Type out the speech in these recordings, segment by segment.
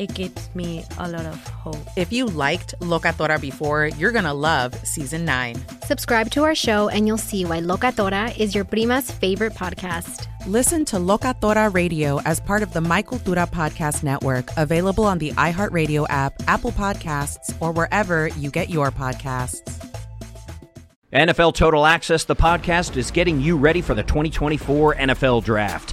it gives me a lot of hope. If you liked Locatora before, you're going to love season 9. Subscribe to our show and you'll see why Locatora is your prima's favorite podcast. Listen to Locatora Radio as part of the My Cultura Podcast Network, available on the iHeartRadio app, Apple Podcasts, or wherever you get your podcasts. NFL Total Access, the podcast, is getting you ready for the 2024 NFL Draft.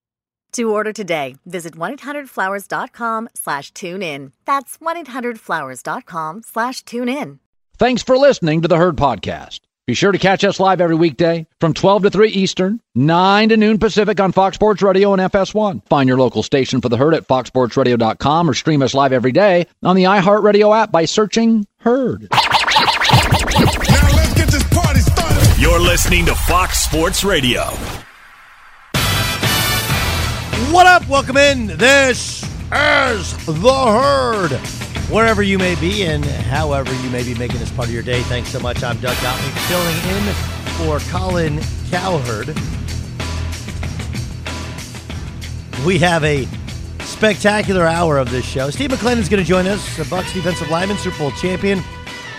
To order today, visit 1-800-Flowers.com slash tune in. That's 1-800-Flowers.com slash tune in. Thanks for listening to the Herd Podcast. Be sure to catch us live every weekday from 12 to 3 Eastern, 9 to noon Pacific on Fox Sports Radio and FS1. Find your local station for the Herd at foxsportsradio.com or stream us live every day on the iHeartRadio app by searching Herd. Now let's get this party started. You're listening to Fox Sports Radio. What up? Welcome in. This is The Herd. Wherever you may be and however you may be making this part of your day, thanks so much. I'm Doug Gottlieb filling in for Colin Cowherd. We have a spectacular hour of this show. Steve McLendon's going to join us, the Bucks defensive lineman, Super Bowl champion.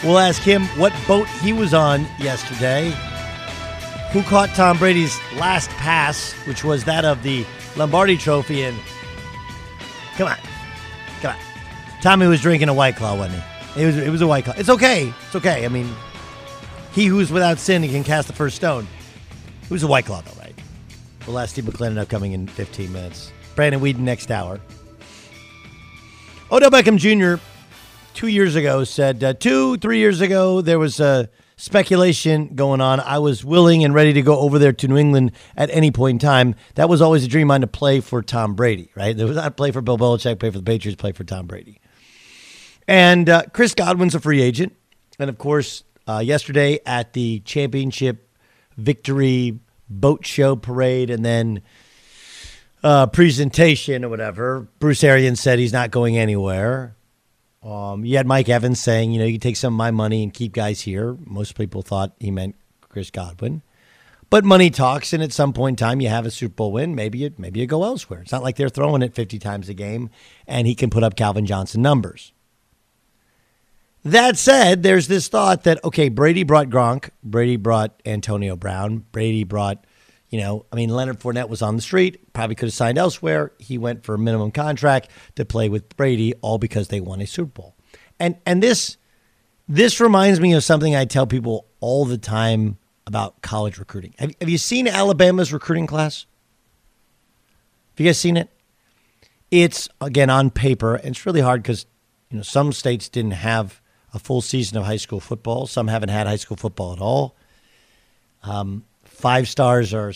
We'll ask him what boat he was on yesterday, who caught Tom Brady's last pass, which was that of the Lombardi Trophy, and come on, come on. Tommy was drinking a White Claw, wasn't he? It was it was a White Claw. It's okay. It's okay. I mean, he who's without sin he can cast the first stone. It was a White Claw, though, right? We'll ask Steve McLendon upcoming in 15 minutes. Brandon Weeden next hour. Odell Beckham Jr. two years ago said uh, two three years ago there was a speculation going on. I was willing and ready to go over there to New England at any point in time. That was always a dream of mine to play for Tom Brady, right? There was not play for Bill Belichick, play for the Patriots, play for Tom Brady. And uh, Chris Godwin's a free agent. And of course, uh, yesterday at the championship victory boat show parade, and then uh, presentation or whatever. Bruce Arians said he's not going anywhere. Um, you had Mike Evans saying, you know, you take some of my money and keep guys here. Most people thought he meant Chris Godwin. But money talks, and at some point in time, you have a Super Bowl win. Maybe you, maybe you go elsewhere. It's not like they're throwing it 50 times a game, and he can put up Calvin Johnson numbers. That said, there's this thought that, okay, Brady brought Gronk, Brady brought Antonio Brown, Brady brought, you know, I mean, Leonard Fournette was on the street, probably could have signed elsewhere. He went for a minimum contract to play with Brady, all because they won a Super Bowl. And and this this reminds me of something I tell people all the time about college recruiting. Have, have you seen Alabama's recruiting class? Have you guys seen it? It's again on paper, and it's really hard because you know some states didn't have a full season of high school football. Some haven't had high school football at all. Um, five stars are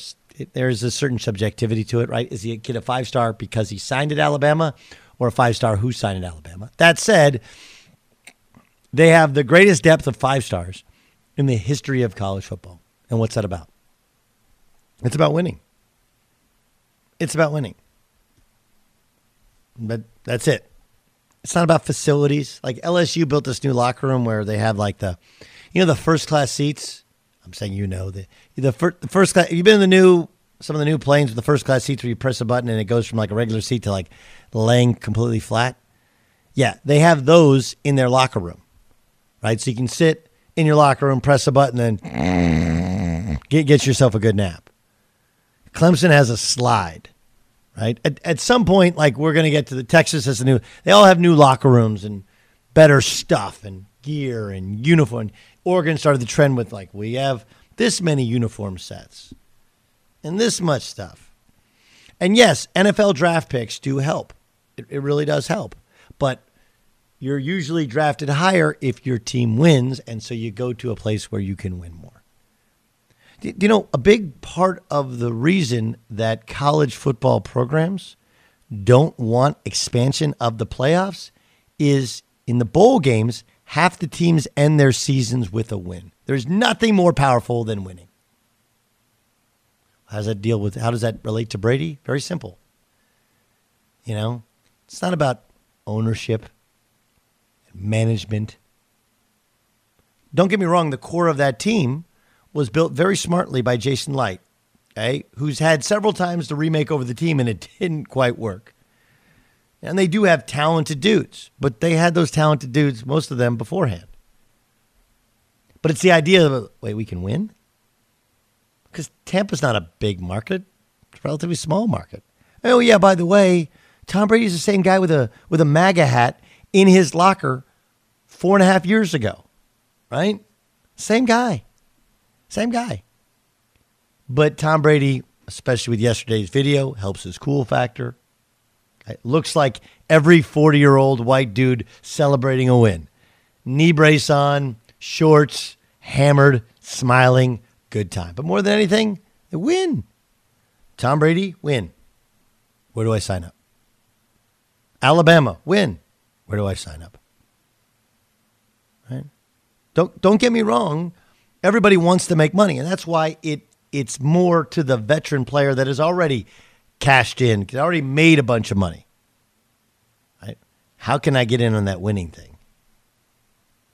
there's a certain subjectivity to it, right? Is he a kid a five star because he signed at Alabama, or a five star who signed at Alabama? That said, they have the greatest depth of five stars in the history of college football. And what's that about? It's about winning. It's about winning. But that's it. It's not about facilities. Like LSU built this new locker room where they have like the, you know, the first class seats. I'm saying you know the the, fir- the first class. You've been in the new some of the new planes with the first class seats where you press a button and it goes from like a regular seat to like laying completely flat. Yeah, they have those in their locker room, right? So you can sit in your locker room, press a button, and get get yourself a good nap. Clemson has a slide right? At, at some point, like we're going to get to the Texas has a new, they all have new locker rooms and better stuff and gear and uniform. Oregon started the trend with like, we have this many uniform sets and this much stuff. And yes, NFL draft picks do help. It, it really does help. But you're usually drafted higher if your team wins. And so you go to a place where you can win more. Do you know a big part of the reason that college football programs don't want expansion of the playoffs is in the bowl games, half the teams end their seasons with a win. There's nothing more powerful than winning. How does that deal with how does that relate to Brady? Very simple. You know, it's not about ownership, and management. Don't get me wrong, the core of that team was built very smartly by Jason Licht, okay, who's had several times to remake over the team and it didn't quite work. And they do have talented dudes, but they had those talented dudes, most of them beforehand. But it's the idea of, wait, we can win? Because Tampa's not a big market, it's a relatively small market. Oh, yeah, by the way, Tom Brady's the same guy with a, with a MAGA hat in his locker four and a half years ago, right? Same guy. Same guy. But Tom Brady, especially with yesterday's video, helps his cool factor. It looks like every 40 year old white dude celebrating a win. Knee brace on, shorts, hammered, smiling, good time. But more than anything, they win. Tom Brady, win. Where do I sign up? Alabama, win. Where do I sign up? Right? Don't don't get me wrong everybody wants to make money, and that's why it it's more to the veteran player that is already cashed in, because I already made a bunch of money. Right? How can I get in on that winning thing?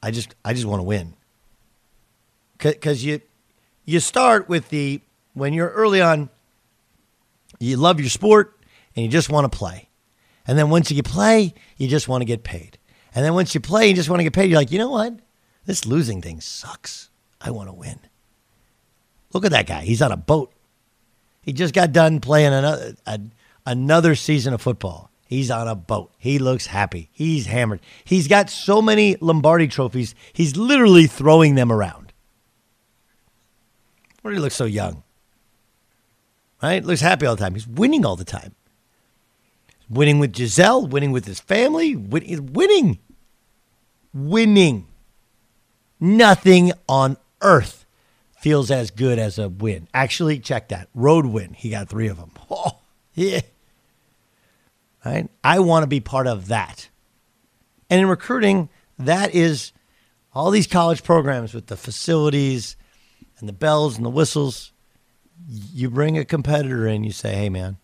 I just I just want to win. Cuz you you start with the when you're early on you love your sport and you just want to play. And then once you play, you just want to get paid. And then once you play, you just want to get paid. You're like, you know what? This losing thing sucks. I want to win. Look at that guy. He's on a boat. He just got done playing another a, another season of football. He's on a boat. He looks happy. He's hammered. He's got so many Lombardi trophies. He's literally throwing them around. Why do he look so young? Right? Looks happy all the time. He's winning all the time. Winning with Gisele, winning with his family, he's winning. Winning. Nothing on earth feels as good as a win. Actually, check that. Road win. He got three of them. Oh, yeah. Right? I want to be part of that. And in recruiting, that is all these college programs with the facilities and the bells and the whistles. You bring a competitor in, you say, hey, man,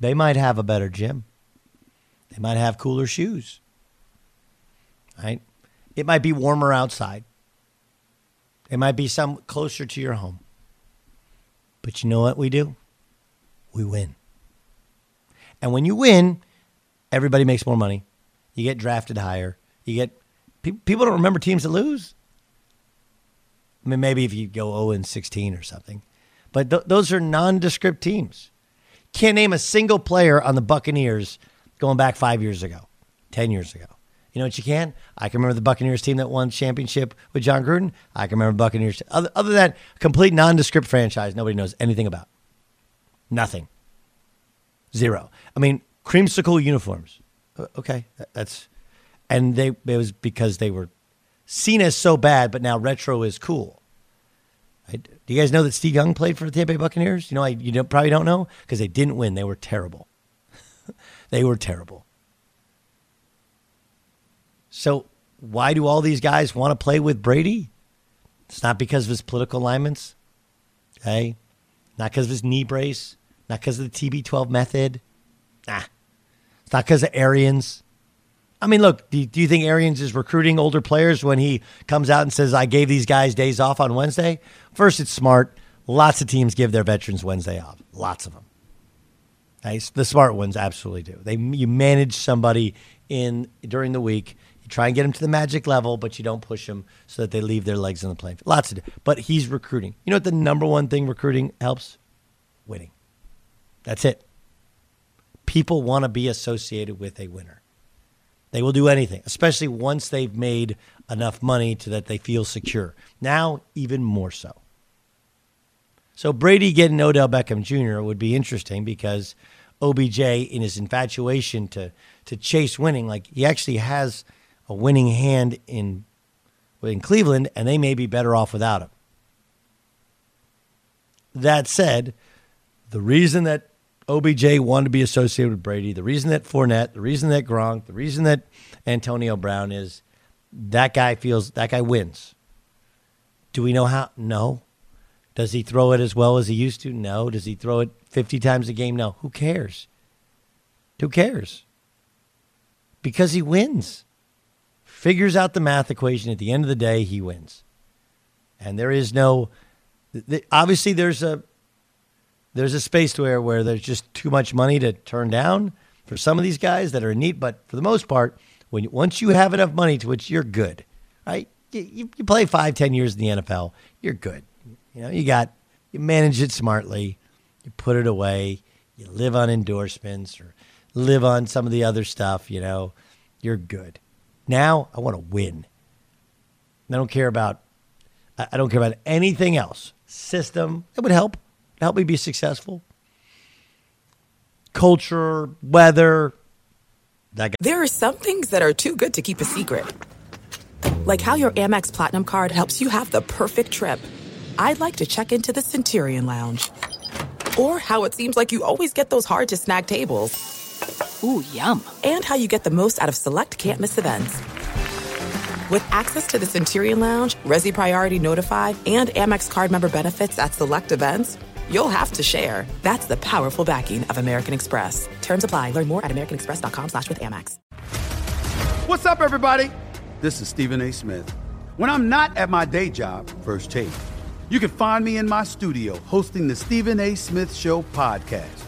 They might have a better gym. They might have cooler shoes. Right? It might be warmer outside. It might be some closer to your home. But you know what we do? We win. And when you win, everybody makes more money. You get drafted higher. You get people don't remember teams that lose. I mean, maybe if you go 0 and 16 or something, but th- those are nondescript teams. Can't name a single player on the Buccaneers going back five years ago, 10 years ago. You know what you can? I can remember the Buccaneers team that won championship with Jon Gruden. I can remember Buccaneers. Other, other than that, complete nondescript franchise nobody knows anything about. Nothing. Zero. I mean, creamsicle uniforms. Okay, that's and they it was because they were seen as so bad, but now retro is cool. Do you guys know that Steve Young played for the Tampa Bay Buccaneers? You know, I, you don't, probably don't know because they didn't win. They were terrible. they were terrible. So why do all these guys want to play with Brady? It's not because of his political alignments. Okay, not because of his knee brace. Not because of the TB12 method. Nah. It's not because of Arians. I mean, look, do, do you think Arians is recruiting older players when he comes out and says, I gave these guys days off on Wednesday? First, it's smart. Lots of teams give their veterans Wednesday off. Lots of them. Nice. The smart ones absolutely do. They you manage somebody in during the week. You try and get them to the magic level, but you don't push them so that they leave their legs in the plane. Lots of. But he's recruiting. You know what the number one thing recruiting helps? Winning. That's it. People want to be associated with a winner. They will do anything, especially once they've made enough money to that they feel secure. Now, even more so. So Brady getting Odell Beckham Jr. would be interesting because OBJ, in his infatuation to to chase winning, like he actually has a winning hand in in Cleveland, and they may be better off without him. That said, the reason that OBJ wanted to be associated with Brady, the reason that Fournette, the reason that Gronk, the reason that Antonio Brown is that guy feels that guy wins. Do we know how? No. Does he throw it as well as he used to? No. Does he throw it 50 times a game? No. Who cares? Who cares? Because he wins. Figures out the math equation. At the end of the day, he wins. And there is no, obviously, there's a there's a space where, where there's just too much money to turn down for some of these guys that are neat. But for the most part, when once you have enough money to which you're good, right? You, you play five, ten years in the NFL, you're good. You know, you got you manage it smartly, you put it away, you live on endorsements or live on some of the other stuff. You know, you're good. Now I want to win. I don't care about I don't care about anything else. System it would help help me be successful. Culture, weather. That there are some things that are too good to keep a secret. Like how your Amex Platinum card helps you have the perfect trip. I'd like to check into the Centurion Lounge. Or how it seems like you always get those hard to snag tables. Ooh, yum. And how you get the most out of select can't miss events. With access to the Centurion Lounge, Resy Priority Notify, and Amex card member benefits at select events, you'll have to share. That's the powerful backing of American Express. Terms apply. Learn more at americanexpress.com slash with Amex. What's up, everybody? This is Stephen A. Smith. When I'm not at my day job, First Take, you can find me in my studio hosting the Stephen A. Smith Show podcast.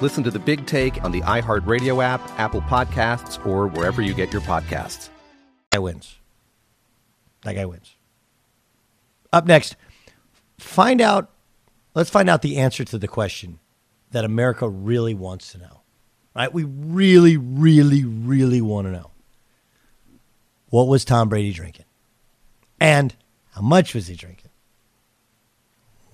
Listen to the big take on the iHeartRadio app, Apple Podcasts, or wherever you get your podcasts. That wins. That guy wins. Up next, find out. Let's find out the answer to the question that America really wants to know. Right? We really, really, really want to know. What was Tom Brady drinking? And how much was he drinking?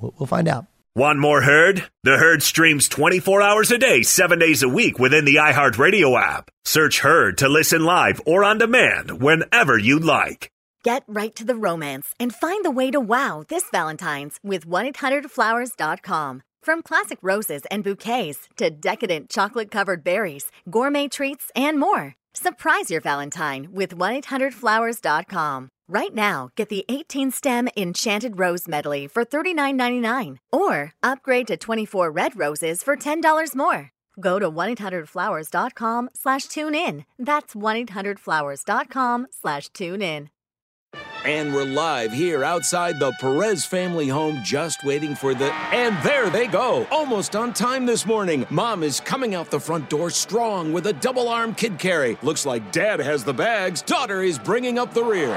We'll find out. Want more Herd? The Herd streams 24 hours a day, 7 days a week within the iHeartRadio app. Search Herd to listen live or on demand whenever you like. Get right to the romance and find the way to wow this Valentine's with 1-800-Flowers.com. From classic roses and bouquets to decadent chocolate covered berries, gourmet treats, and more. Surprise your Valentine with 1-800-Flowers.com. Right now, get the 18 stem Enchanted Rose Medley for $39.99 or upgrade to 24 red roses for $10 more. Go to 1-800-Flowers.com slash tune in. That's 1-800-Flowers.com slash tune in. And we're live here outside the Perez family home, just waiting for the. And there they go! Almost on time this morning. Mom is coming out the front door strong with a double arm kid carry. Looks like dad has the bags. Daughter is bringing up the rear.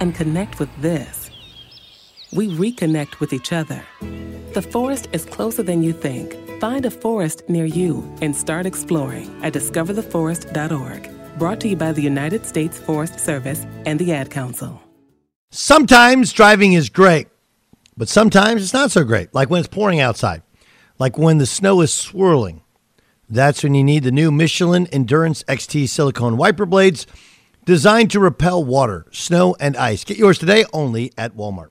and connect with this, we reconnect with each other. The forest is closer than you think. Find a forest near you and start exploring at discovertheforest.org. Brought to you by the United States Forest Service and the Ad Council. Sometimes driving is great, but sometimes it's not so great, like when it's pouring outside, like when the snow is swirling. That's when you need the new Michelin Endurance XT silicone wiper blades designed to repel water, snow, and ice. Get yours today only at Walmart.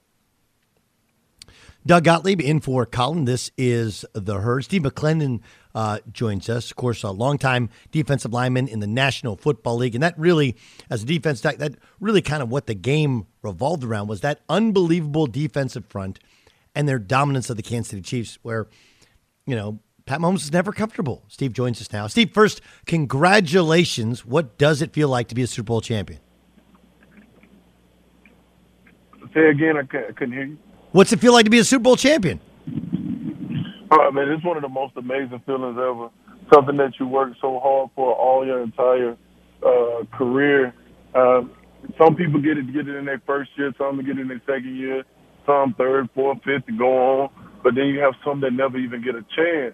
Doug Gottlieb in for Colin. This is the herd. Steve McLendon uh, joins us, of course, a longtime defensive lineman in the National Football League, and that really, as a defense, that, that really kind of what the game revolved around was that unbelievable defensive front and their dominance of the Kansas City Chiefs, where you know Pat Mahomes is never comfortable. Steve joins us now. Steve, first, congratulations. What does it feel like to be a Super Bowl champion? Say again. I couldn't hear you. What's it feel like to be a Super Bowl champion? Oh, man, it's one of the most amazing feelings ever. Something that you work so hard for all your entire uh, career. Uh, some people get it get it in their first year, some get it in their second year, some third, fourth, fifth to go on. But then you have some that never even get a chance.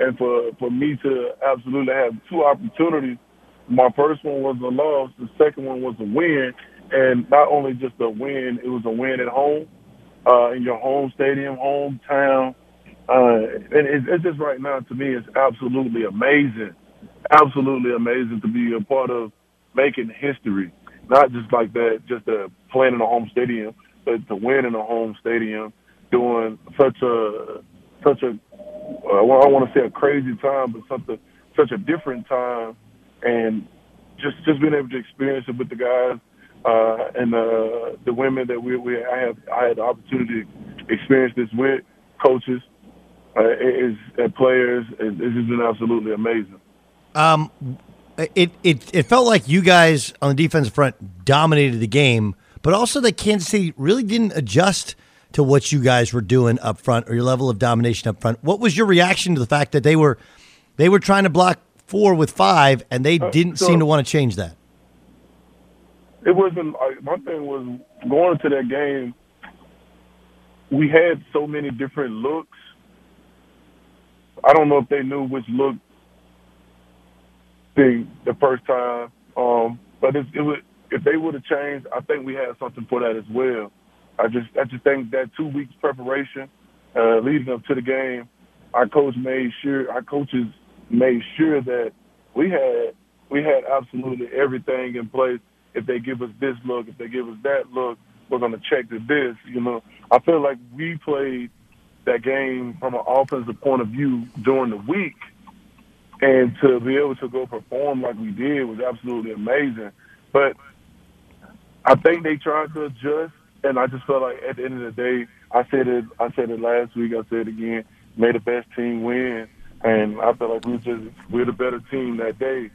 And for for me to absolutely have two opportunities, my first one was a loss, the second one was a win, and not only just a win, it was a win at home uh, in your home stadium, hometown. Uh, and it, it's just right now to me, it's absolutely amazing, absolutely amazing to be a part of making history. Not just like that, just to playing in a home stadium, but to win in a home stadium, doing such a such a uh, well, I want to say a crazy time, but something such a different time, and just just being able to experience it with the guys uh, and uh, the women that we, we I have I had the opportunity to experience this with coaches, uh, is and players. It, it's just been absolutely amazing. Um, it it it felt like you guys on the defensive front dominated the game, but also that Kansas City really didn't adjust to what you guys were doing up front or your level of domination up front. What was your reaction to the fact that they were they were trying to block four with five and they Uh, didn't so- seem to want to change that? it wasn't like my thing was going into that game we had so many different looks i don't know if they knew which look the the first time um but it, it would if they would have changed i think we had something for that as well i just i just think that two weeks preparation uh leading up to the game our coach made sure our coaches made sure that we had we had absolutely everything in place if they give us this look, if they give us that look, we're to check to this. You know, I feel like we played that game from an offensive point of view during the week, and to be able to go perform like we did was absolutely amazing. But I think they tried to adjust, and I just felt like at the end of the day, I said it. I said it last week. I said it again. May the best team win, and I felt like we just we're the better team that day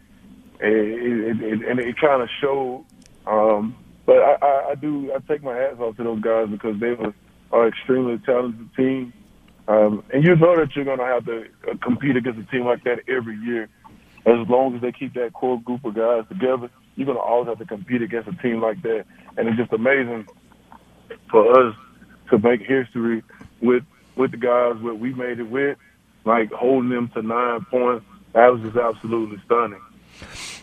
and it, it, and it kind of showed. Um, but I, I, I do I take my hats off to those guys because they were are extremely talented team, um, and you know that you're going to have to uh, compete against a team like that every year. As long as they keep that core group of guys together, you're going to always have to compete against a team like that, and it's just amazing for us to make history with with the guys that we made it with, like holding them to nine points. That was just absolutely stunning.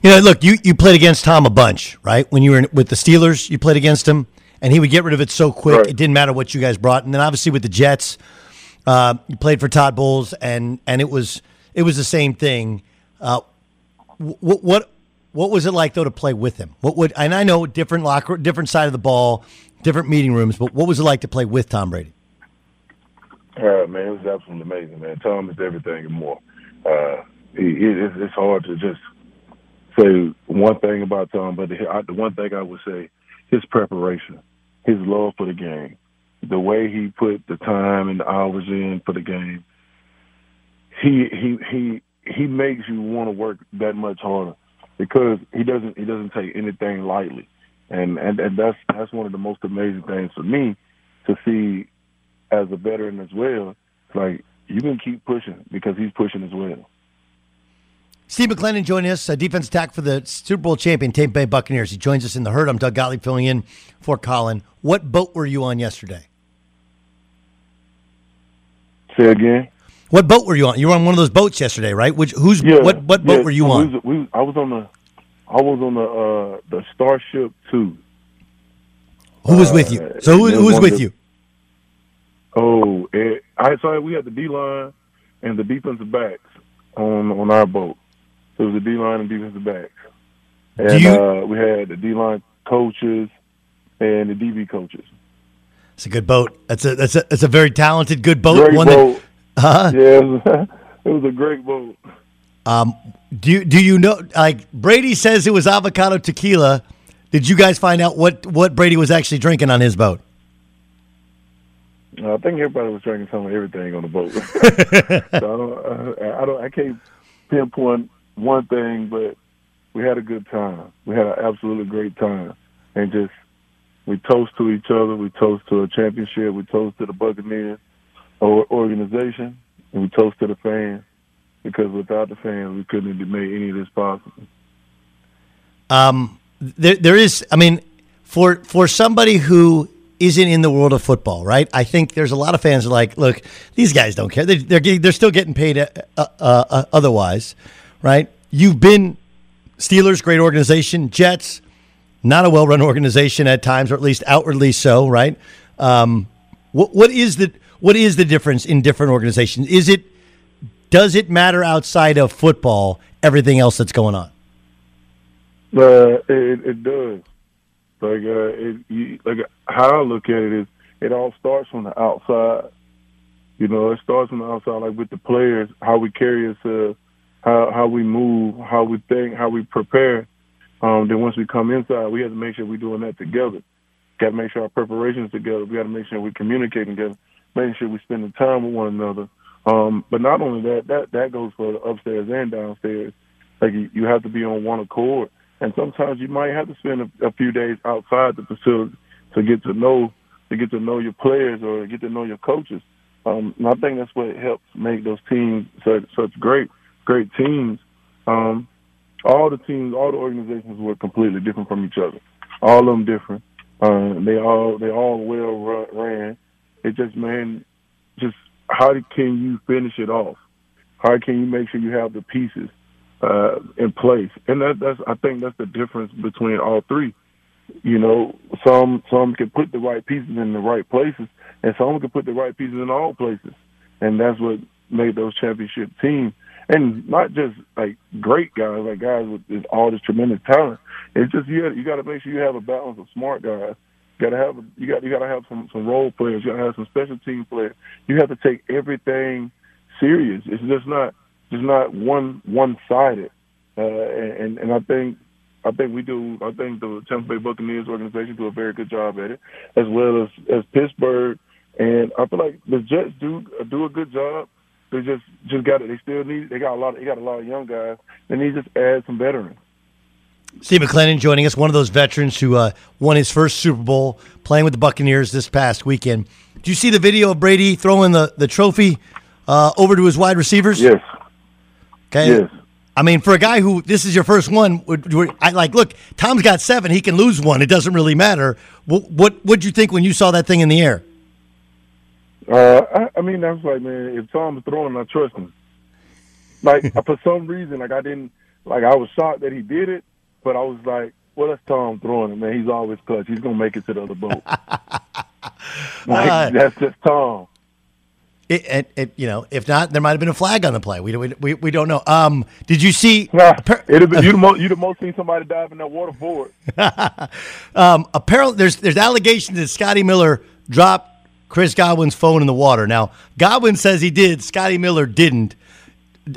You know, look, you, you played against Tom a bunch, right? When you were in, with the Steelers, you played against him, and he would get rid of it so quick. It didn't matter what you guys brought. And then obviously with the Jets, uh, you played for Todd Bowles, and and it was it was the same thing. Uh, what what what was it like though to play with him? What would and I know different locker, different side of the ball, different meeting rooms, but what was it like to play with Tom Brady? Uh, man, it was absolutely amazing, man. Tom is everything and more. Uh, it's, hard to just say one thing about Tom, but the one thing I would say, his preparation, his love for the game, the way he put the time and the hours in for the game. He he he he makes you want to work that much harder because he doesn't he doesn't take anything lightly, and and, and that's that's one of the most amazing things for me to see as a veteran as well. Like you can keep pushing because he's pushing as well. Steve McLendon joining us, a defense attack for the Super Bowl champion Tampa Bay Buccaneers. He joins us in the herd. I'm Doug Gottlieb filling in for Colin. What boat were you on yesterday? Say again. What boat were you on? You were on one of those boats yesterday, right? Which who's Yeah, what what boat yeah, were you on? was- we- I was on the, I was on the uh, the Starship Two. Who was with you? So who, who was with the- you? Oh, it, I saw we had the D line and the defensive backs on on our boat. So it was the D line and defensive backs, and you- uh, we had the D line coaches and the DB coaches. It's a good boat. That's a that's a that's a very talented, good boat. Great One boat. that, huh? Yeah, it was, it was a great boat. Um, do you, do you know? Like Brady says, it was avocado tequila. Did you guys find out what what Brady was actually drinking on his boat? I think everybody was drinking some of everything on the boat. so I don't, I don't, I can't pinpoint one thing, but we had a good time. We had an absolutely great time, and just we toast to each other. We toast to a championship. We toast to the Buccaneers or- organization, and we toast to the fans because without the fans, we couldn't have made any of this possible. Um, there, there is. I mean, for for somebody who isn't in the world of football, right? I think there's a lot of fans are like, look, these guys don't care. They, they're getting, they're still getting paid uh, uh, uh, otherwise, right? You've been Steelers, great organization. Jets, not a well-run organization at times, or at least outwardly so, right? Um, what what is the what is the difference in different organizations? Is it does it matter outside of football? Everything else that's going on. Uh, it, it does. Like, uh, it, you, like how I look at it is, it all starts from the outside. You know, it starts from the outside, like with the players, how we carry ourselves, how how we move, how we think, how we prepare. Um, then once we come inside, we have to make sure we're doing that together. Got to make sure our preparations together. We got to make sure we're communicating together, making sure we're spending time with one another. Um, but not only that, that that goes for upstairs and downstairs. Like you, you have to be on one accord and sometimes you might have to spend a, a few days outside the facility to get to know to get to know your players or get to know your coaches. Um, and I think that's what helps make those teams such such great great teams. Um, all the teams, all the organizations were completely different from each other. All of them different. Uh, they all they all well ran. It just man, just how can you finish it off? How can you make sure you have the pieces uh, in place. And that, that's I think that's the difference between all three. You know, some some can put the right pieces in the right places, and some can put the right pieces in all places, and that's what made those championship teams. And not just like great guys, like guys with all this tremendous talent. It's just you you got to make sure you have a balance of smart guys. You got to have you got you got to have some some role players. You got to have some special team players. You have to take everything serious. It's just not just not one one sided. Uh, and and I think I think we do. I think the Tampa Bay Buccaneers organization do a very good job at it, as well as as Pittsburgh. And I feel like the Jets do do a good job. They just just got it. They still need. They got a lot. They got a lot of young guys. They need just add some veterans. Steve McLendon joining us, one of those veterans who uh, won his first Super Bowl playing with the Buccaneers this past weekend. Do you see the video of Brady throwing the the trophy uh, over to his wide receivers? Yes. Okay. Yes. I mean, for a guy who this is your first one, would, would, I like look. Tom's got seven; he can lose one. It doesn't really matter. What what would you think when you saw that thing in the air? Uh, I, I mean, I was like, man, if Tom's throwing, I trust him. Like for some reason, like I didn't, like I was shocked that he did it, but I was like, well, that's Tom throwing it, man. He's always clutch. He's gonna make it to the other boat. like Uh, that's just Tom. It, it, it, you know, if not, there might have been a flag on the play. We we we, don't know. Um, did you see? Nah, it'd been, you'd, most, you'd most seen somebody dive in that water forward. um, apparently, there's there's allegations that Scotty Miller dropped Chris Godwin's phone in the water. Now, Godwin says he did. Scotty Miller didn't.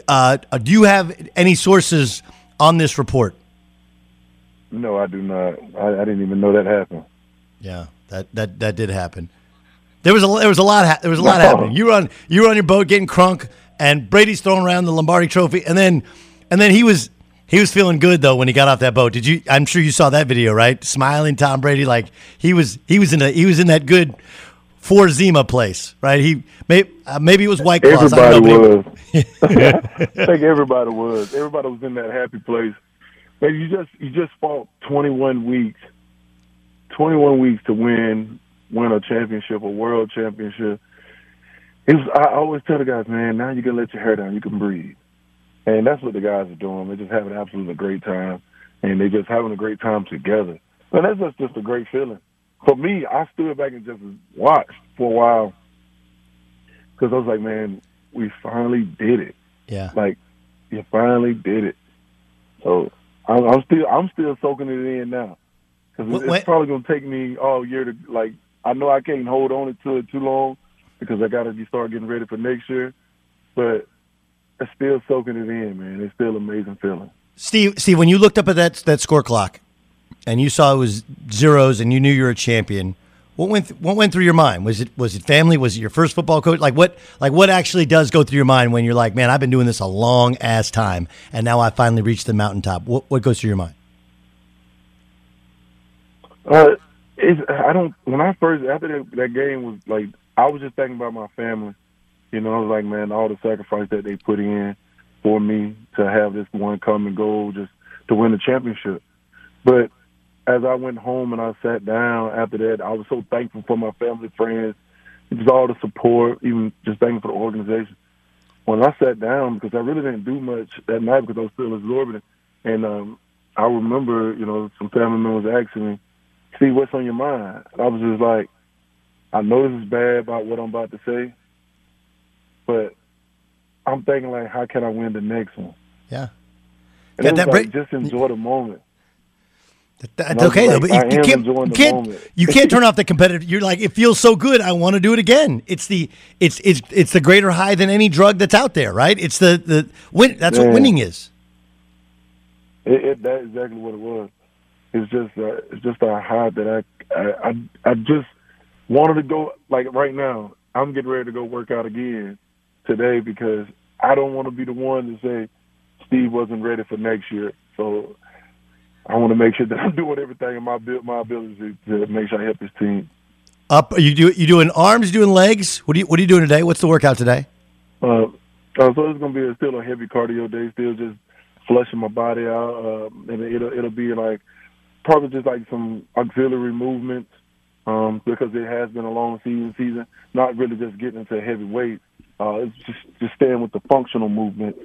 Uh, do you have any sources on this report? No, I do not. I, I didn't even know that happened. Yeah, that that that did happen. There was a there was a lot ha- there was a lot No. happening. You were on you were on your boat getting crunk, and Brady's throwing around the Lombardi Trophy, and then and then he was he was feeling good though when he got off that boat. Did you? I'm sure you saw that video, right? Smiling Tom Brady like he was he was in a he was in that good for Zima place, right? He maybe uh, maybe it was White Claws. I Everybody know, was. I think everybody was. Everybody was in that happy place. But you just you just fought 21 weeks, 21 weeks to win win a championship, a world championship. It was, I always tell the guys, man, now you can let your hair down, you can breathe, and that's what the guys are doing. They're just having absolutely a great time, and they're just having a great time together. And that's just, just a great feeling. For me, I stood back and just watched for a while because I was like, man, we finally did it. Yeah. Like, you finally did it. So I'm, I'm still I'm still soaking it in now because it's, probably gonna take me all year to like I know I can't hold on to it too long because I got to be start getting ready for next year. But it's still soaking it in, man. It's still an amazing feeling. Steve, Steve, when you looked up at that that score clock and you saw it was zeros and you knew you were a champion, what went th- what went through your mind? Was it was it family? Was it your first football coach? Like what like what actually does go through your mind when you're like, man, I've been doing this a long ass time and now I finally reached the mountaintop. What what goes through your mind? Uh, it's, I don't. When I first after that, that game was like, I was just thinking about my family. You know, I was like, man, all the sacrifice that they put in for me to have this one common goal, just to win the championship. But as I went home and I sat down after that, I was so thankful for my family, friends, just all the support, even just thankful for the organization. When I sat down, because I really didn't do much that night because I was still absorbing it, and um, I remember, you know, some family members asking me, "See, what's on your mind?" And I was just like, "I know this is bad about what I'm about to say, but I'm thinking like, how can I win the next one?" Yeah. And Yeah, it was that like, break- just enjoy the moment. That's And I was okay though, but you, you can't you can't, you can't turn off the competitive. You're like, it feels so good. I want to do it again. It's the it's it's it's the greater high than any drug that's out there, right? It's the the win. That's what winning is. It, it, that's exactly what it was. It's just uh, it's just a high that I, I I I just wanted to go like right now. I'm getting ready to go work out again today because I don't want to be the one to say Steve wasn't ready for next year. So I want to make sure that I'm doing everything in my my ability to make sure I help this team. Up, you do you doing arms, you doing legs? What do you what are you doing today? What's the workout today? Uh, uh, so it's gonna be a, still a heavy cardio day. Still just flushing my body out, uh, and it'll it'll be like probably just like some auxiliary movements um, because it has been a long season. Season, not really just getting into heavy weight. Uh, it's just just staying with the functional movement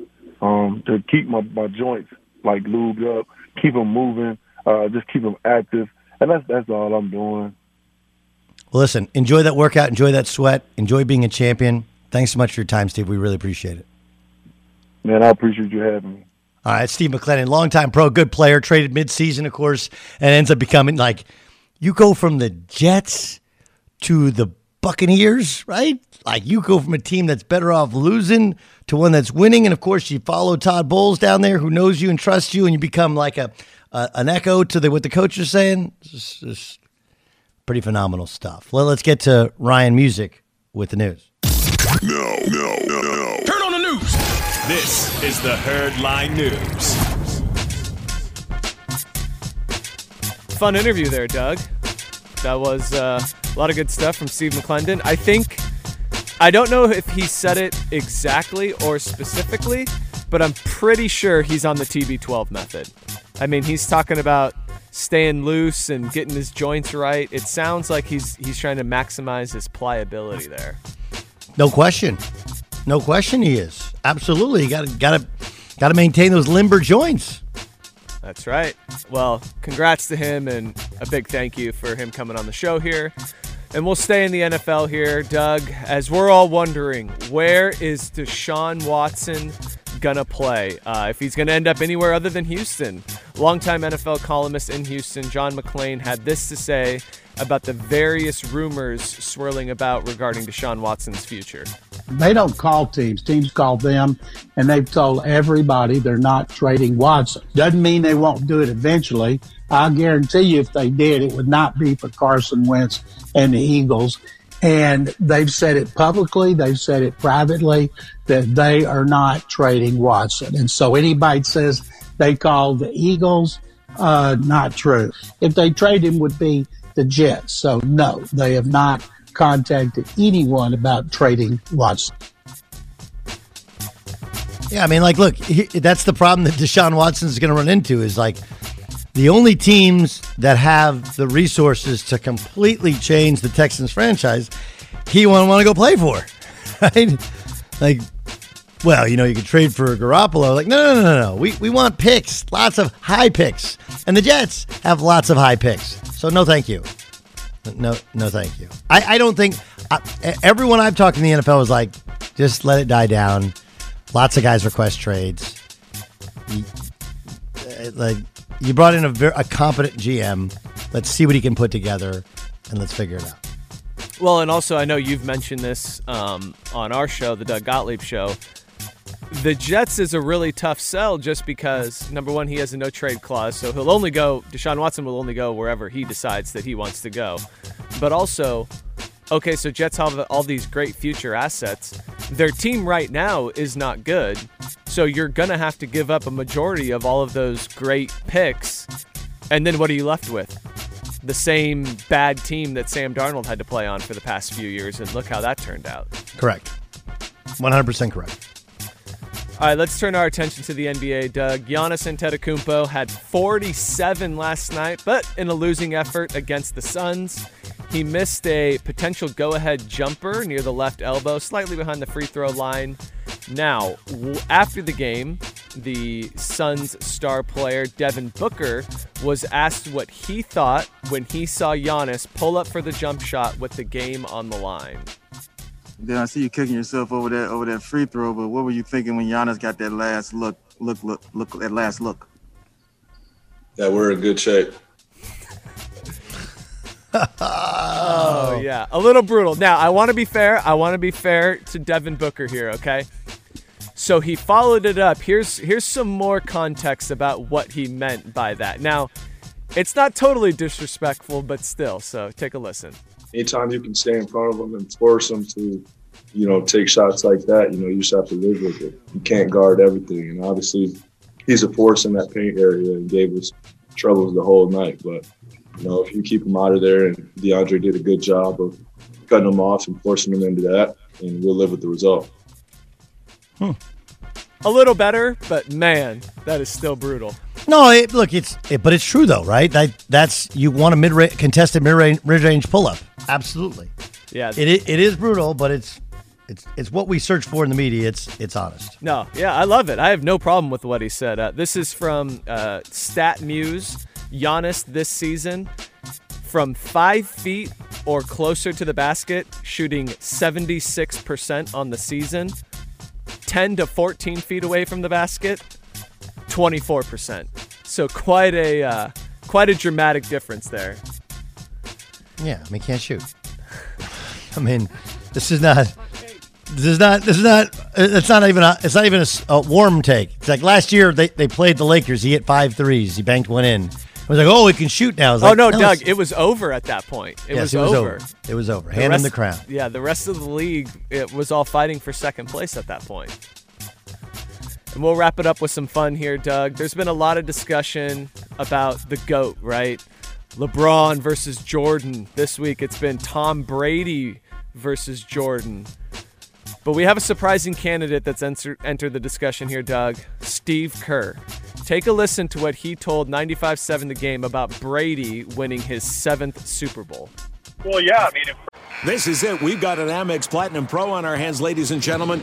um, to keep my my joints like lubed up, keep them moving, uh, just keep them active, and that's that's all I'm doing. Well, listen, enjoy that workout, enjoy that sweat, enjoy being a champion. Thanks so much for your time, Steve. We really appreciate it. Man, I appreciate you having me. All right, Steve McLendon, longtime pro, good player, traded midseason, of course, and ends up becoming like you go from the Jets to the Buccaneers, right? Like you go from a team that's better off losing to one that's winning, and of course you follow Todd Bowles down there, who knows you and trusts you, and you become like a, a an echo to the what the coach is saying. It's it's pretty phenomenal stuff. Well, let's get to Ryan Music with the news. No, no, no, no. Turn on the news. This is the Herd Line News. Fun interview there, Doug. That was uh, a lot of good stuff from Steve McLendon. I think, I don't know if he said it exactly or specifically, but I'm pretty sure he's on the TB12 method. I mean, he's talking about staying loose and getting his joints right. It sounds like he's he's trying to maximize his pliability there. No question. No question he is. Absolutely. You got got to got to maintain those limber joints. That's right. Well, congrats to him and a big thank you for him coming on the show here. And we'll stay in the NFL here, Doug, as we're all wondering where is Deshaun Watson gonna play? Uh, if he's gonna end up anywhere other than Houston. Longtime NFL columnist in Houston, John McClain, had this to say about the various rumors swirling about regarding Deshaun Watson's future. They don't call teams. Teams call them, and they've told everybody they're not trading Watson. Doesn't mean they won't do it eventually. I guarantee you, if they did, it would not be for Carson Wentz and the Eagles. And they've said it publicly, they've said it privately that they are not trading Watson. And so anybody says they call the Eagles, uh, not true. If they trade him, would be the Jets. So no, they have not contacted anyone about trading Watson. Yeah, I mean, like, look, he, that's the problem that Deshaun Watson is going to run into is like the only teams that have the resources to completely change the Texans franchise, he won't want to go play for, right? Like, well, you know, you could trade for Garoppolo. Like, no, no, no, no, no. We, we want picks, lots of high picks. And the Jets have lots of high picks. So, no, thank you. No, no, thank you. I, I don't think I, everyone I've talked to in the NFL was like, just let it die down. Lots of guys request trades. Uh, like you brought in a, ver- a competent GM. Let's see what he can put together, and let's figure it out. Well, and also I know you've mentioned this um, on our show, the Doug Gottlieb show. The Jets is a really tough sell just because number one, he has a no trade clause, so he'll only go. Deshaun Watson will only go wherever he decides that he wants to go. But also, okay, so Jets have all these great future assets. Their team right now is not good, so you're gonna have to give up a majority of all of those great picks, and then what are you left with? The same bad team that Sam Darnold had to play on for the past few years, and look how that turned out. Correct. 100% correct. All right, let's turn our attention to the NBA. Doug Giannis Antetokounmpo had 47 last night, but in a losing effort against the Suns, he missed a potential go-ahead jumper near the left elbow, slightly behind the free throw line. Now, after the game, the Suns star player Devin Booker was asked what he thought when he saw Giannis pull up for the jump shot with the game on the line. Then I see you kicking yourself over that over that free throw. But what were you thinking when Giannis got that last look, look, look, look, that last look? That we're in good shape. oh yeah, a little brutal. Now I want to be fair. I want to be fair to Devin Booker here. Okay, so he followed it up. Here's here's some more context about what he meant by that. Now, it's not totally disrespectful, but still. So take a listen anytime you can stay in front of them and force them to, you know, take shots like that, you know, you just have to live with it. You can't guard everything. And obviously, he's a force in that paint area and gave us troubles the whole night. But, you know, if you keep him out of there, and DeAndre did a good job of cutting him off and forcing him into that, and we'll live with the result. Hmm. A little better, but man, that is still brutal. No, it, look, it's it, but it's true though, right? That that's you want a mid contested mid range pull up. Absolutely. Yeah. It, it is brutal, but it's it's it's what we search for in the media. It's it's honest. No, yeah, I love it. I have no problem with what he said. Uh, this is from uh, StatMuse. Giannis this season from five feet or closer to the basket, shooting 76% on the season. 10 to 14 feet away from the basket, 24%. So quite a uh, quite a dramatic difference there. Yeah, I mean, can't shoot. I mean, this is not. This is not. This is not. It's not even. A, it's not even a, a, warm take. It's like last year they, they played the Lakers. He hit five threes. He banked one in. I was like, oh, he can shoot now. oh like, no, no Doug! It was over at that point. It, yes, was, it was over. over. It was over. Hand him the crown. Yeah, the rest of the league it was all fighting for second place at that point. And we'll wrap it up with some fun here, Doug. There's been a lot of discussion about the GOAT, right? LeBron versus Jordan. This week it's been Tom Brady versus Jordan. But we have a surprising candidate that's enter- entered the discussion here, Doug. Steve Kerr. Take a listen to what he told 95 7 the game about Brady winning his seventh Super Bowl. Well, yeah, I mean, if- this is it. We've got an Amex Platinum Pro on our hands, ladies and gentlemen.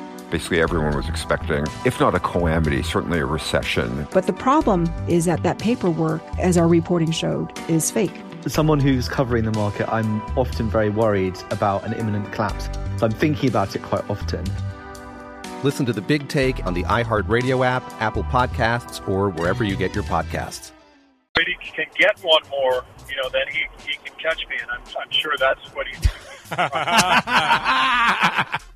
Basically, everyone was expecting, if not a calamity, certainly a recession. But the problem is that that paperwork, as our reporting showed, is fake. As someone who's covering the market, I'm often very worried about an imminent collapse. So I'm thinking about it quite often. Listen to the big take on the iHeartRadio app, Apple Podcasts, or wherever you get your podcasts. If he can get one more, you know, then he, he can catch me, and I'm, I'm sure that's what he's.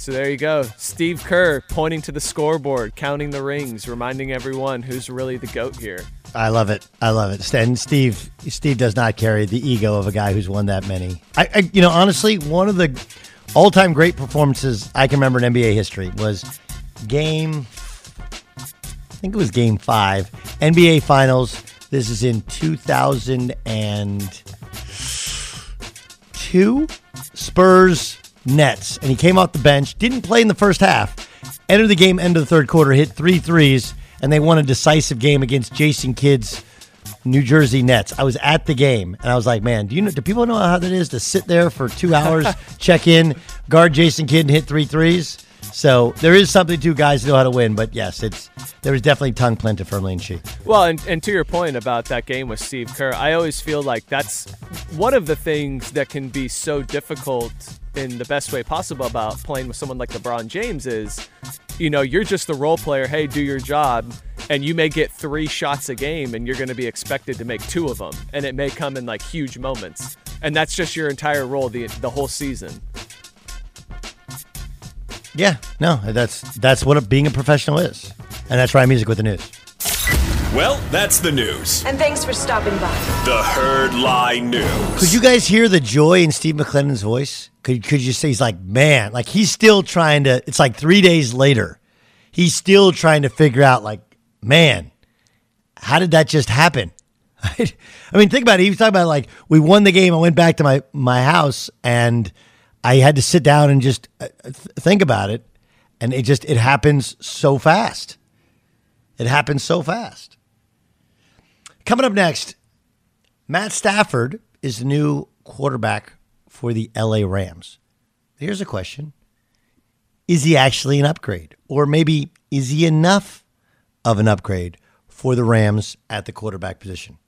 So there you go. Steve Kerr pointing to the scoreboard, counting the rings, reminding everyone who's really the GOAT here. I love it. I love it. And Steve, Steve does not carry the ego of a guy who's won that many. I, I you know, honestly, one of the all-time great performances I can remember in NBA history was game. I think it was game five, NBA Finals. This is in 2002. Spurs Nets, and he came off the bench, didn't play in the first half, entered the game end of the third quarter, hit three threes, and they won a decisive game against Jason Kidd's New Jersey Nets. I was at the game, and I was like, man, do you know? Do people know how that is to sit there for two hours, check in, guard Jason Kidd, and hit three threes? So there is something to guys know how to win, but yes, it's there was definitely tongue planted firmly in cheek. Well, and, and to your point about that game with Steve Kerr, I always feel like that's one of the things that can be so difficult in the best way possible about playing with someone like LeBron James is, you know, you're just the role player. Hey, do your job, and you may get three shots a game, and you're going to be expected to make two of them, and it may come in like huge moments, and that's just your entire role the the whole season. Yeah, no, that's that's what being a professional is, and that's Ryan Music with the news. Well, that's the news. And thanks for stopping by. The Herd Line News. Could you guys hear the joy in Steve McLendon's voice? Could could you say he's like, man, like he's still trying to? It's like three days later, he's still trying to figure out, like, man, how did that just happen? I mean, think about it. He was talking about like we won the game. I went back to my my house and I had to sit down and just uh, think about it, and it just it happens so fast. It happens so fast. Coming up next, Matt Stafford is the new quarterback for the LA Rams. Here's a question Is he actually an upgrade? Or maybe is he enough of an upgrade for the Rams at the quarterback position?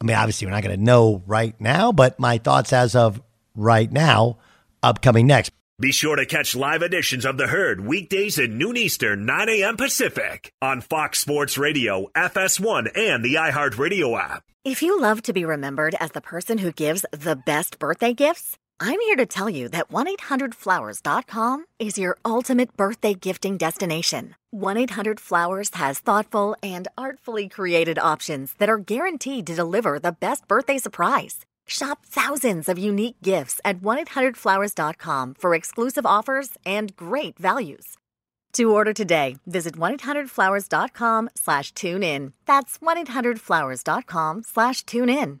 I mean, obviously, we're not going to know right now, but my thoughts as of right now, upcoming next. Be sure to catch live editions of The Herd weekdays at noon Eastern, 9 a.m. Pacific on Fox Sports Radio, FS1, and the iHeartRadio app. If you love to be remembered as the person who gives the best birthday gifts, I'm here to tell you that 1-800-Flowers.com is your ultimate birthday gifting destination. 1-800-Flowers has thoughtful and artfully created options that are guaranteed to deliver the best birthday surprise. Shop thousands of unique gifts at 1-800-Flowers.com for exclusive offers and great values. To order today, visit 1-800-Flowers.com slash tune in. That's 1-800-Flowers.com slash tune in.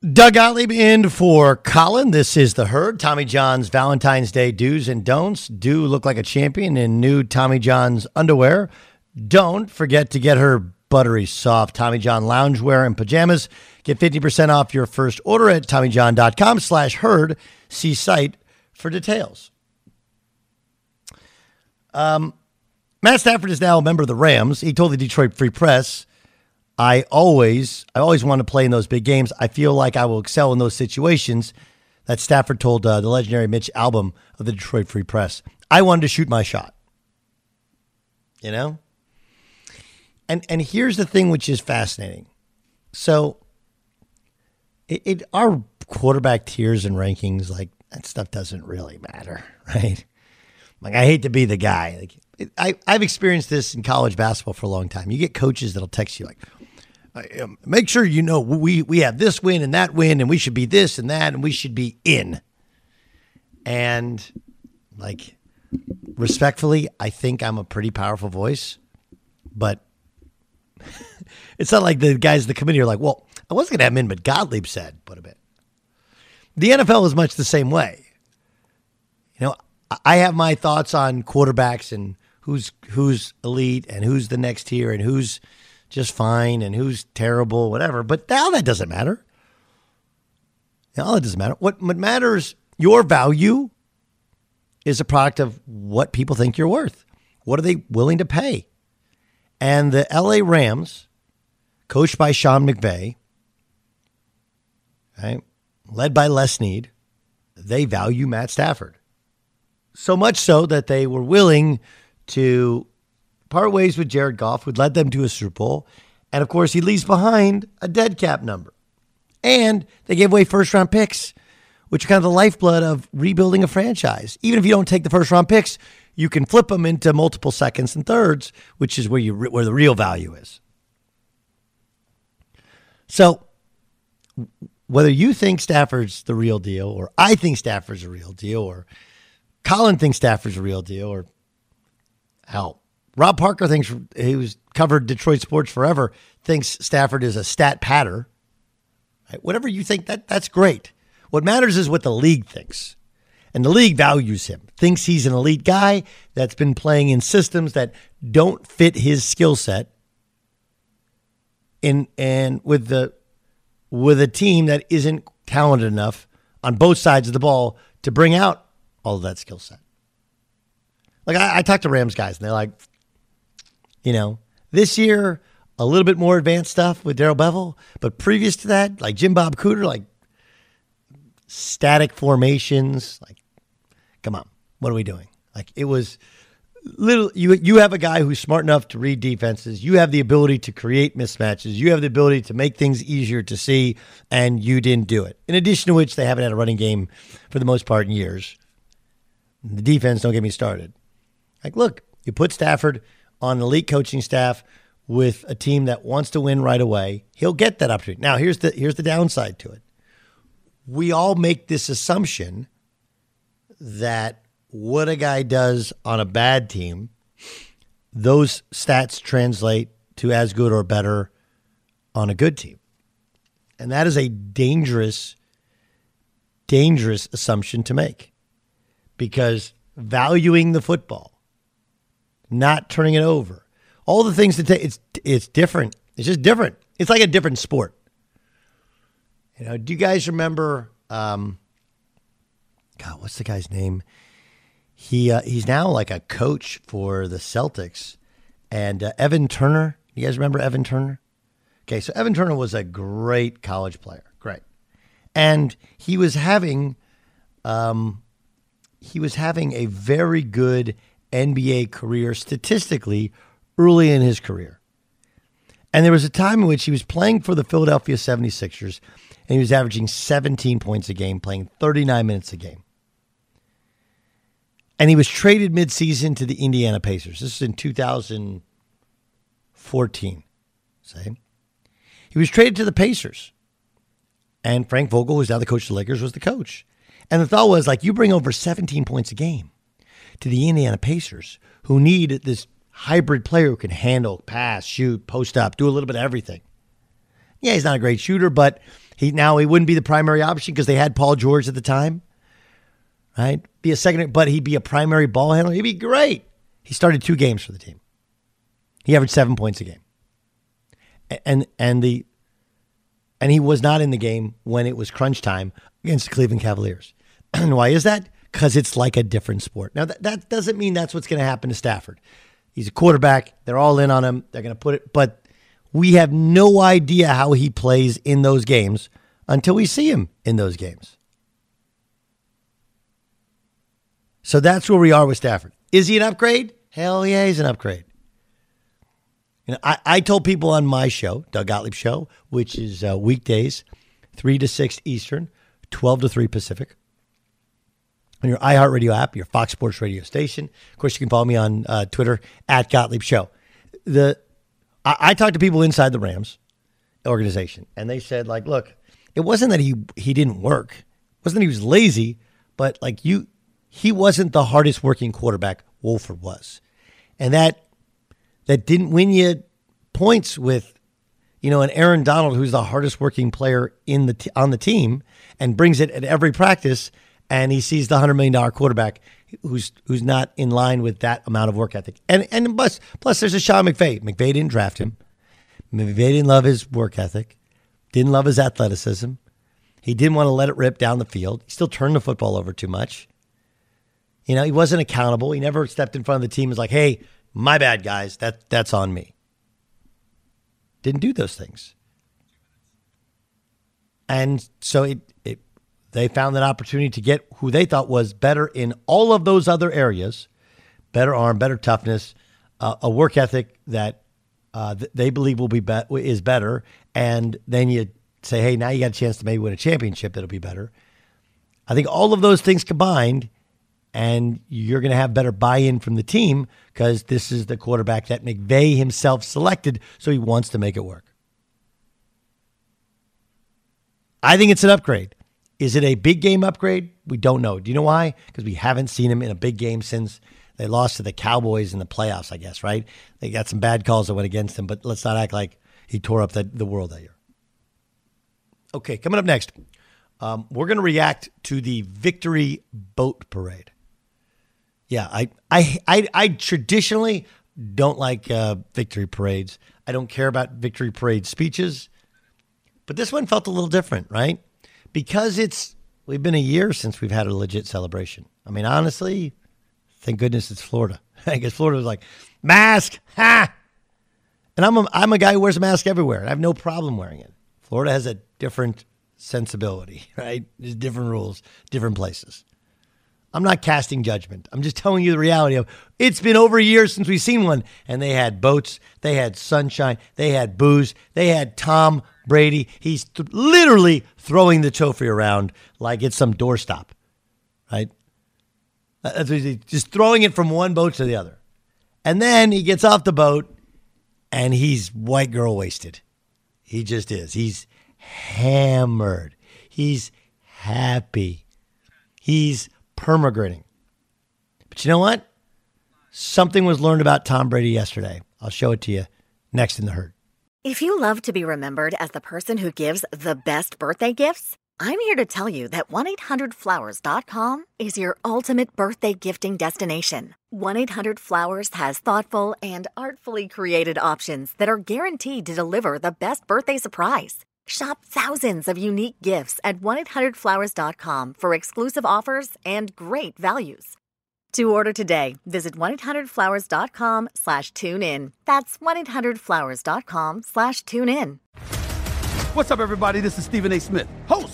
Doug Gottlieb in for Colin. This is The Herd. Tommy John's Valentine's Day do's and don'ts. Do look like a champion in new Tommy John's underwear. Don't forget to get her buttery soft Tommy John loungewear and pajamas. Get 50% off your first order at TommyJohn.com slash herd. See site for details. Um, Matt Stafford is now a member of the Rams. He told the Detroit Free Press I always, I always want to play in those big games. I feel like I will excel in those situations. That Stafford told uh, the legendary Mitch Albom of the Detroit Free Press. I wanted to shoot my shot. You know, and and here's the thing, which is fascinating. So, it, it our quarterback tiers and rankings, like that stuff doesn't really matter, right? Like I hate to be the guy. Like I, I've experienced this in college basketball for a long time. You get coaches that'll text you like, Um, make sure you know we we have this win and that win, and we should be this and that, and we should be in. And like respectfully, I think I'm a pretty powerful voice, but it's not like the guys in the committee are like, well, I wasn't going to have him in, but Gottlieb said, put a bit. The NFL is much the same way. You know, I have my thoughts on quarterbacks and who's who's elite and who's the next tier and who's just fine and who's terrible, whatever. But now that doesn't matter. Now that doesn't matter. What, matters, your value is a product of what people think you're worth. What are they willing to pay? And the LA Rams, coached by Sean McVay, right, led by Les Snead, they value Matt Stafford. So much so that they were willing to part ways with Jared Goff, who led them to a Super Bowl. And of course, he leaves behind a dead cap number. And they gave away first round picks, which are kind of the lifeblood of rebuilding a franchise. Even if you don't take the first round picks, you can flip them into multiple seconds and thirds, which is where you where the real value is. So, whether you think Stafford's the real deal, or I think Stafford's a real deal, or Colin thinks Stafford's a real deal, or hell, Rob Parker thinks was covered Detroit sports forever. Thinks Stafford is a stat patter. Right? Whatever you think, that that's great. What matters is what the league thinks, and the league values him. Thinks he's an elite guy that's been playing in systems that don't fit his skill set. In and with the with a team that isn't talented enough on both sides of the ball to bring out all of that skill set. Like I, I talked to Rams guys, and they're like, you know, this year, a little bit more advanced stuff with Darrell Bevell. But previous to that, like Jim Bob Cooter, like static formations. Like, come on, what are we doing? Like, it was little. You you have a guy who's smart enough to read defenses. You have the ability to create mismatches. You have the ability to make things easier to see, and you didn't do it. In addition to which, they haven't had a running game for the most part in years. The defense, don't get me started. Like, look, you put Stafford on an elite coaching staff with a team that wants to win right away, he'll get that opportunity. Now, here's the here's the downside to it. We all make this assumption that what a guy does on a bad team, those stats translate to as good or better on a good team. And that is a dangerous dangerous assumption to make because valuing the football not turning it over. All the things that take it's it's different. It's just different. It's like a different sport. You know, do you guys remember um God, what's the guy's name? He uh, he's now like a coach for the Celtics and uh, Evan Turner. You guys remember Evan Turner? Okay, so Evan Turner was a great college player. Great. And he was having um he was having a very good NBA career statistically early in his career. And there was a time in which he was playing for the Philadelphia 76ers and he was averaging 17 points a game, playing 39 minutes a game. And he was traded midseason to the Indiana Pacers. This is in 2014. Say. He was traded to the Pacers. And Frank Vogel, who's now the coach of the Lakers, was the coach. And the thought was like, you bring over 17 points a game to the Indiana Pacers, who need this hybrid player who can handle, pass, shoot, post up, do a little bit of everything. Yeah, he's not a great shooter, but he now he wouldn't be the primary option because they had Paul George at the time. Right? Be a second, but he'd be a primary ball handler. He'd be great. He started two games for the team. He averaged seven points a game. And and the and he was not in the game when it was crunch time against the Cleveland Cavaliers. And why is that? Because it's like a different sport. Now, that, that doesn't mean that's what's going to happen to Stafford. He's a quarterback. They're all in on him. They're going to put it, but we have no idea how he plays in those games until we see him in those games. So that's where we are with Stafford. Is he an upgrade? Hell yeah, he's an upgrade. You know, I, I told people on my show, Doug Gottlieb Show, which is uh, weekdays, 3 to 6 Eastern, 12 to 3 Pacific on your iHeartRadio app, your Fox Sports radio station. Of course, you can follow me on uh, Twitter at Gottlieb Show. The I, I talked to people inside the Rams organization, and they said, like, look, it wasn't that he he didn't work, it wasn't that he was lazy, but like you, he wasn't the hardest working quarterback. Wolford was, and that that didn't win you points with you know, an Aaron Donald who's the hardest working player in the t- on the team and brings it at every practice and he sees the hundred million dollar quarterback who's who's not in line with that amount of work ethic. And and plus plus there's a Sean McVay. McVay didn't draft him. McVay didn't love his work ethic, didn't love his athleticism. He didn't want to let it rip down the field. He still turned the football over too much. You know, he wasn't accountable. He never stepped in front of the team and was like, hey, my bad guys, that that's on me. Didn't do those things. And so it they found an opportunity to get who they thought was better in all of those other areas better arm, better toughness, uh, a work ethic that uh, th- they believe will be, be- is better. And then you say, hey, now you got a chance to maybe win a championship that'll be better. I think all of those things combined, and you're going to have better buy in from the team because this is the quarterback that McVay himself selected, so he wants to make it work. I think it's an upgrade. Is it a big game upgrade? We don't know. Do you know why? Because we haven't seen him in a big game since they lost to the Cowboys in the playoffs, I guess, right? They got some bad calls that went against him, but let's not act like he tore up the, the world that year. Okay, coming up next, um, we're going to react to the Victory Boat Parade. Yeah, I, I, I, I traditionally don't like uh, victory parades. I don't care about victory parade speeches, but this one felt a little different, right? Because it's we've been a year since we've had a legit celebration. I mean, honestly, thank goodness it's Florida. I guess Florida was like mask, ha. And I'm a, I'm a guy who wears a mask everywhere, and I have no problem wearing it. Florida has a different sensibility, right? There's different rules, different places. I'm not casting judgment. I'm just telling you the reality of it's been over a year since we've seen one. And they had boats, they had sunshine, they had booze, they had Tom Brady. He's th- literally throwing the trophy around like it's some doorstop, right? Just throwing it from one boat to the other. And then he gets off the boat and he's white girl wasted. He just is. He's hammered. He's happy. He's permagrinning. But you know what? Something was learned about Tom Brady yesterday. I'll show it to you next in the herd. If you love to be remembered as the person who gives the best birthday gifts, I'm here to tell you that 1-800-Flowers.com is your ultimate birthday gifting destination. 1-800-Flowers has thoughtful and artfully created options that are guaranteed to deliver the best birthday surprise. Shop thousands of unique gifts at 1-800-Flowers.com for exclusive offers and great values. To order today, visit 1-800-Flowers.com slash tune in. That's 1-800-Flowers.com slash tune in. What's up, everybody? This is Stephen A. Smith, host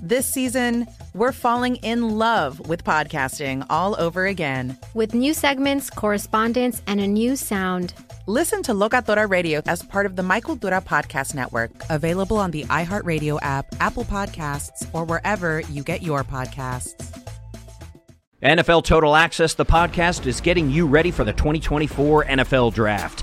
This season, we're falling in love with podcasting all over again. With new segments, correspondence, and a new sound. Listen to Locatora Radio as part of the My Cultura Podcast Network, available on the iHeartRadio app, Apple Podcasts, or wherever you get your podcasts. NFL Total Access, the podcast, is getting you ready for the 2024 NFL Draft.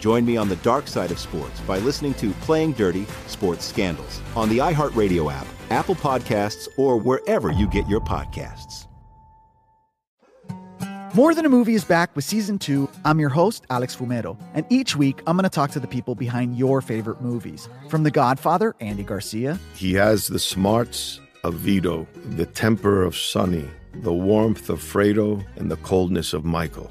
Join me on the dark side of sports by listening to Playing Dirty Sports Scandals on the iHeartRadio app, Apple Podcasts, or wherever you get your podcasts. More Than a Movie is back with season two. I'm your host, Alex Fumero, and each week I'm going to talk to the people behind your favorite movies. From The Godfather, Andy Garcia. He has the smarts of Vito, the temper of Sonny, the warmth of Fredo, and the coldness of Michael